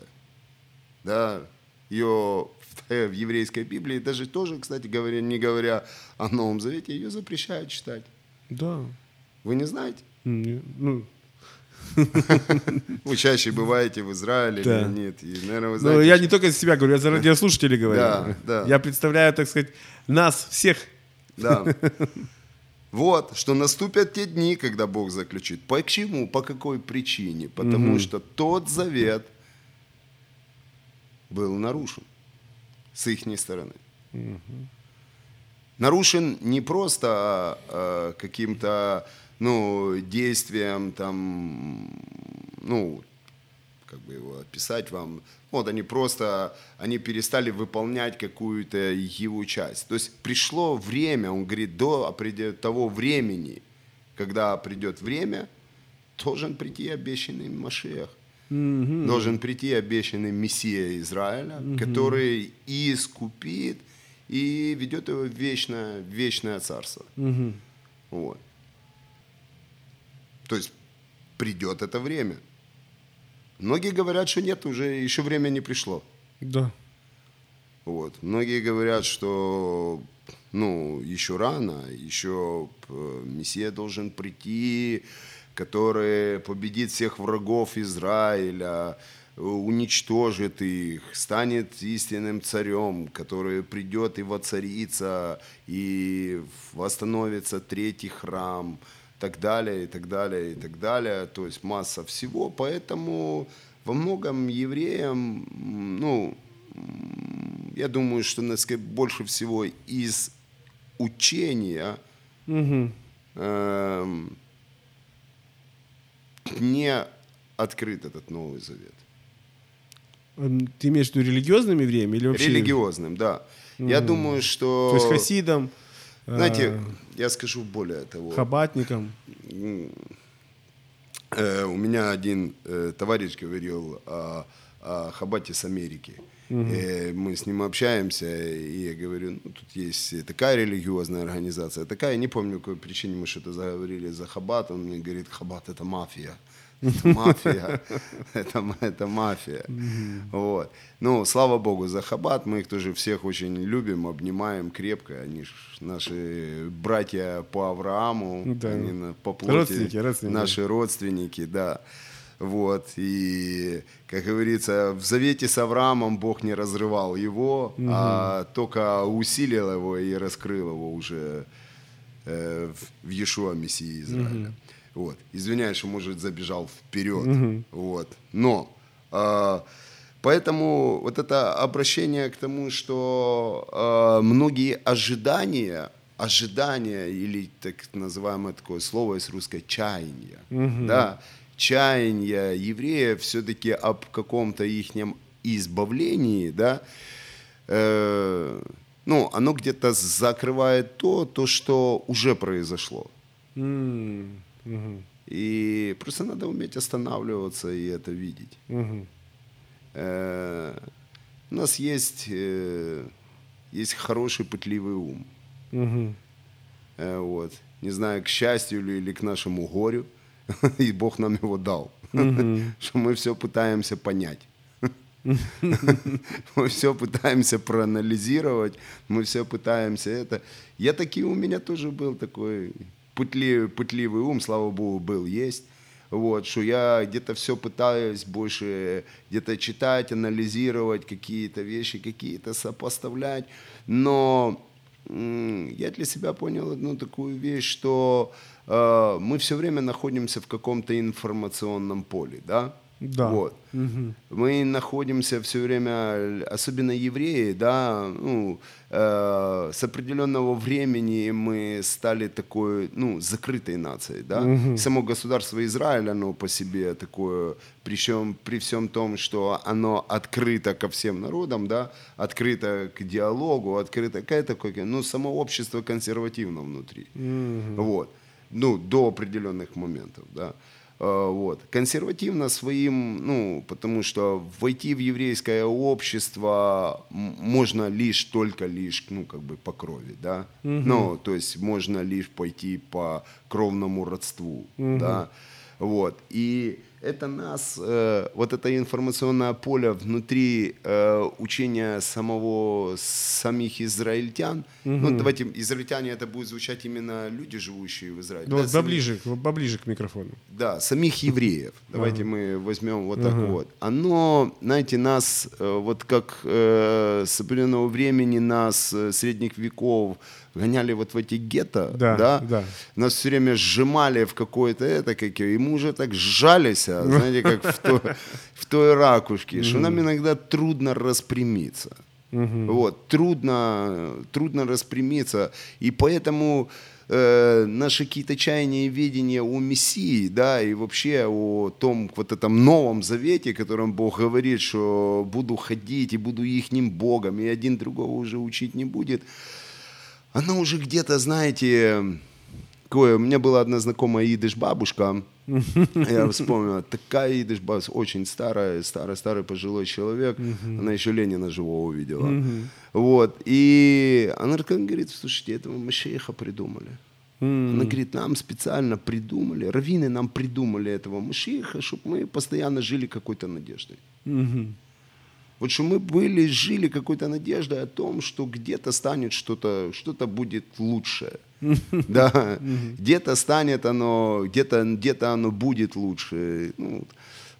Да, ее в, в еврейской Библии, даже тоже, кстати говоря, не говоря о Новом Завете, ее запрещают читать. Да. Вы не знаете? Не- Ну, <laughs> Вы чаще бываете в Израиле Да. или нет? И, наверное, вы ну, знаете, я что- не только за себя говорю, я за радиослушателей говорю. Да, да. Я представляю, так сказать, нас всех. Да. <laughs> Вот, что наступят те дни, когда Бог заключит. Почему? По какой причине? Потому что тот завет был нарушен с их стороны. Нарушен не просто а, каким-то ну, действием, там, ну, как бы его описать вам. Вот они просто, они перестали выполнять какую-то его часть. То есть пришло время, он говорит, до того времени, когда придет время, должен прийти обещанный Машех. Должен прийти обещанный Мессия Израиля, который и искупит, и ведет его в вечное, вечное царство. Вот. То есть придет это время. Многие говорят, что нет, уже еще время не пришло. Да. Вот. Многие говорят, что ну, еще рано, еще э, Мессия должен прийти, который победит всех врагов Израиля, э, уничтожит их, станет истинным царем, который придет и воцарится, и восстановится третий храм, так далее, и так далее, и так далее. То есть масса всего. Поэтому во многом евреям, ну, я думаю, что насколько больше всего из учения эм, не открыт этот Новый Завет. Эм, Ты имеешь в виду религиозным евреем или вообще? Религиозным, да. Я думаю, что... То есть хасидам, Знаете, э, я скажу более того. хабатникам. Э, у меня один э, товарищ говорил о, о Хабате с Америки. Э, мы с ним общаемся, и я говорю, ну, тут есть такая религиозная организация, такая, не помню, по какой причине мы что-то заговорили за Хабат, он мне говорит, Хабат это мафия. <laughs> Это мафия, <laughs> это, это мафия. Вот. Ну, слава богу за Хабат, мы их тоже всех очень любим, обнимаем крепко, они наши братья по Аврааму, Да. они по плоти, Родственники, родственники. наши родственники, да. Вот, и, как говорится, в завете с Авраамом Бог не разрывал его, а только усилил его и раскрыл его уже э, в в Иешуа Мессии Израиля. Вот. Извиняюсь, что, может, забежал вперед. Вот. Но а, поэтому вот это обращение к тому, что а, многие ожидания, ожидания или так называемое такое слово из русской чаяние, да, чаяние евреев все-таки об каком-то ихнем избавлении, да, э, ну, оно где-то закрывает то, то, что уже произошло. М, мгм, И просто надо уметь останавливаться и это видеть. мгм. Э, У нас есть, э, есть хороший пытливый ум. Мгм. Э, Вот. Не знаю, к счастью ли или к нашему горю. <laughs> И Бог нам его дал. <laughs> Что мы все пытаемся понять. <laughs> Мы все пытаемся проанализировать, мы все пытаемся это. Я таки, у меня тоже был такой пытливый, пытливый ум, слава богу, был, есть. Вот, что я где-то все пытаюсь больше где-то читать, анализировать какие-то вещи, какие-то сопоставлять. Но я для себя понял одну такую вещь, что э, мы все время находимся в каком-то информационном поле, да? Да. Вот. Мы находимся все время, особенно евреи, да, ну, э, с определенного времени мы стали такой, ну, закрытой нацией, да. Само государство Израиль, оно по себе такое, причем при всем том, что оно открыто ко всем народам, да, открыто к диалогу, открыто к этому, ну, само общество консервативно внутри. Вот. Ну, до определенных моментов, да. Вот. Консервативно своим, ну, потому что войти в еврейское общество можно лишь, только лишь, ну, как бы по крови, да. Ну, то есть можно лишь пойти по кровному родству, да. Вот. И это нас, э, вот это информационное поле внутри э, учения самого, самих израильтян, ну, давайте, израильтяне, это будет звучать именно люди, живущие в Израиле. Ну, да, вот сами- поближе, поближе к микрофону. да, самих <laughs> евреев. Давайте мы возьмем вот так вот. Оно, знаете, нас э, вот как э, с определенного времени нас э, средних веков гоняли вот в эти гетто, Да, да, да. нас все время сжимали в какое-то это, как и мы уже так сжались, а, знаете, как в, то- в той ракушке, что нам иногда трудно распрямиться. Вот, трудно, трудно распрямиться. И поэтому э, наши какие-то чаяния и видения о Мессии, да, и вообще о том вот этом новом завете, которым Бог говорит, что буду ходить и буду ихним Богом, и один другого уже учить не будет, оно уже где-то, знаете, такое, у меня была одна знакомая идыш-бабушка, я <laughs> вспомнил, такая идыш-бабушка, очень старая, старый, старый пожилой человек, она еще Ленина живого увидела. Вот, и она говорит, слушайте, этого Машеха придумали. Она говорит, нам специально придумали, раввины нам придумали этого Машеха, чтобы мы постоянно жили какой-то надеждой. Вот что мы были, жили какой-то надеждой о том, что где-то станет что-то, что-то будет лучше. <laughs> Да, где-то станет оно, где-то, где-то оно будет лучше. Ну,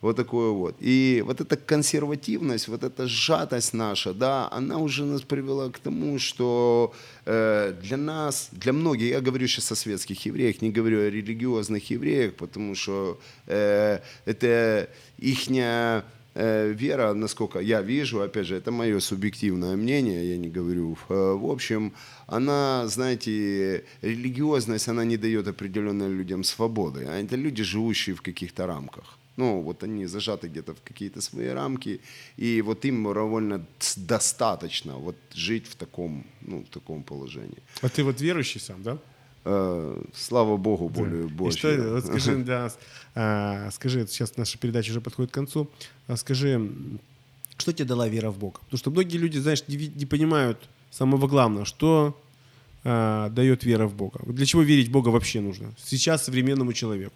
Вот такое вот. И вот эта консервативность, вот эта сжатость наша, да, она уже нас привела к тому, что э, для нас, для многих, я говорю сейчас о светских евреях, не говорю о религиозных евреях, потому что э, это ихняя вера, насколько я вижу, опять же, это мое субъективное мнение, я не говорю. Э, в общем, она, знаете, религиозность, она не дает определенным людям свободы. А это люди, живущие в каких-то рамках. Ну, вот они зажаты где-то в какие-то свои рамки, и вот им довольно достаточно вот жить в таком, ну, в таком положении. А ты вот верующий сам, да? Э, слава Богу, более И больше. что, вот скажи <laughs> для нас, а, скажи, сейчас наша передача уже подходит к концу, а скажи, что тебе дала вера в Бога? Потому что многие люди, знаешь, не, не понимают самого главного, что а, дает вера в Бога. Для чего верить в Бога вообще нужно? Сейчас современному человеку.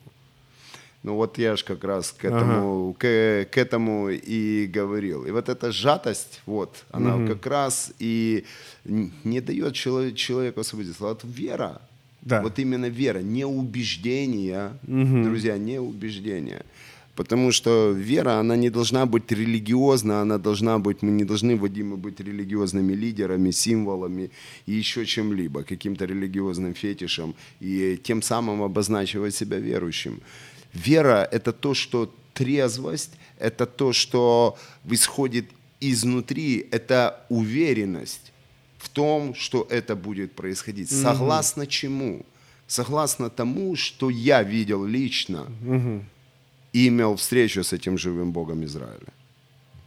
Ну вот я же как раз к этому, к, к этому и говорил. И вот эта сжатость, вот, она как раз и не дает чело- человеку освободиться. Вот вера, Да. вот именно вера, не убеждение, друзья, не убеждение. Потому что вера, она не должна быть религиозна, она должна быть, мы не должны, Вадимы, быть религиозными лидерами, символами и еще чем-либо, каким-то религиозным фетишем, и тем самым обозначивать себя верующим. Вера – это то, что трезвость, это то, что исходит изнутри, это уверенность в том, что это будет происходить. Согласно чему? Согласно тому, что я видел лично и имел встречу с этим живым Богом Израиля.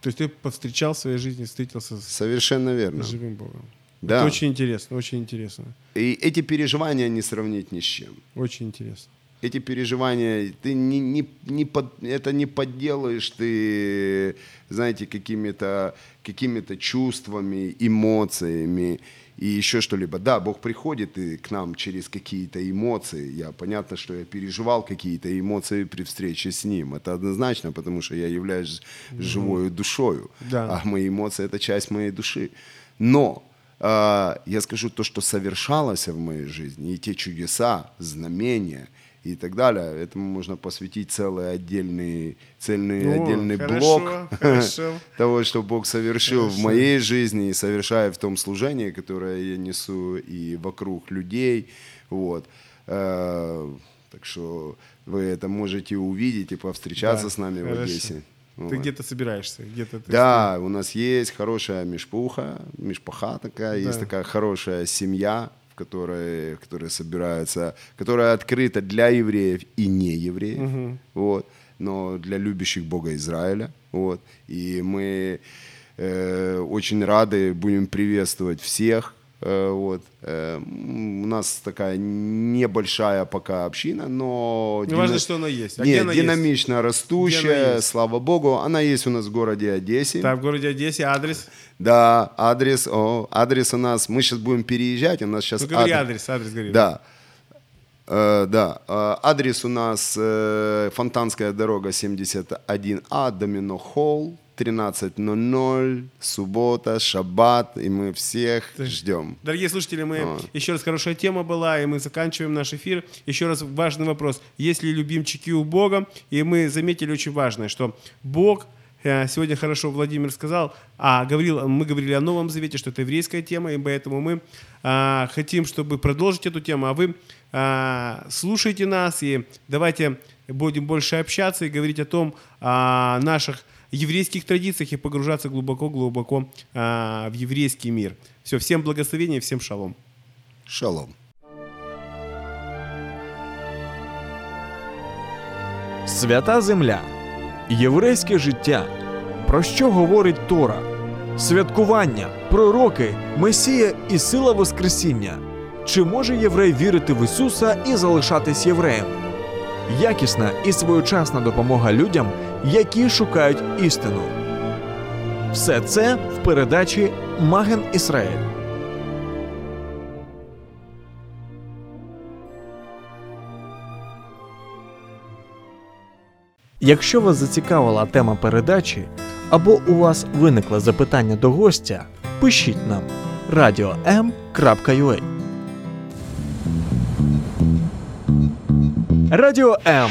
То есть ты повстречал в своей жизни, встретился с Совершенно верно. живым Богом. Да. Это очень интересно, очень интересно. И эти переживания не сравнить ни с чем. Очень интересно. Эти переживания, ты не, не, не под, это не подделаешь ты, знаете, какими-то какими чувствами, эмоциями и еще что-либо. Да, Бог приходит и к нам через какие-то эмоции. Я понятно, что я переживал какие-то эмоции при встрече с Ним. Это однозначно, потому что я являюсь живой душою, Да. а мои эмоции это часть моей души. Но а, я скажу то, что совершалось в моей жизни, и те чудеса, знамения и так далее, этому можно посвятить целый отдельный, цельный О, отдельный хорошо, блок хорошо. <laughs> того, что Бог совершил в Хорошо. моей жизни и совершая в том служении, которое я несу и вокруг людей. Вот. Э, Так что вы это можете увидеть и повстречаться Да, с нами в хорошо. Одессе. Ты Вот. где-то собираешься, где-то ты Да, у нас есть хорошая мешпуха, мешпаха такая, Да. есть такая хорошая семья, в которой, которая собирается, которая открыта для евреев и не евреев, вот, но для любящих Бога Израиля, вот, и мы э, очень рады будем приветствовать всех, вот, Э, у нас такая небольшая пока община, но Ну, важно, что она есть. А Нет, она есть? динамично она растущая, есть? слава богу. Она есть у нас в городе Одессе. Так, в городе Одессе адрес. Да, адрес, о, адрес у нас, мы сейчас будем переезжать, у нас сейчас Ну, говори адрес, адрес говори. Да. Э, да, Э, адрес у нас э, Фонтанская дорога 71А, Домино Холл, 13.00, суббота, шаббат, и мы всех ждем. Дорогие слушатели, мы А. еще раз хорошая тема была, и мы заканчиваем наш эфир. Еще раз важный вопрос. Есть ли любимчики у Бога? И мы заметили очень важное, что Бог э, сегодня хорошо Владимир сказал, а говорил, мы говорили о Новом Завете, что это еврейская тема, и поэтому мы а, хотим, чтобы продолжить эту тему, а вы а, слушайте нас и давайте будем больше общаться и говорить о том, о наших еврейских традициях и погружаться глубоко-глубоко а, в еврейский мир. Все, всем благословения, всем шалом. Шалом. Свята земля, єврейське життя. Про що говорить Тора? Святкування, пророки, Месія і сила Воскресіння. Чи може єврей вірити в Ісуса і залишатись євреєм? Якісна і своєчасна допомога людям, які шукають істину. Все це в передачі Маген Ісраїль. Якщо вас зацікавила тема передачі або у вас виникло запитання до гостя, пишіть нам radio.m.ua Радіо М.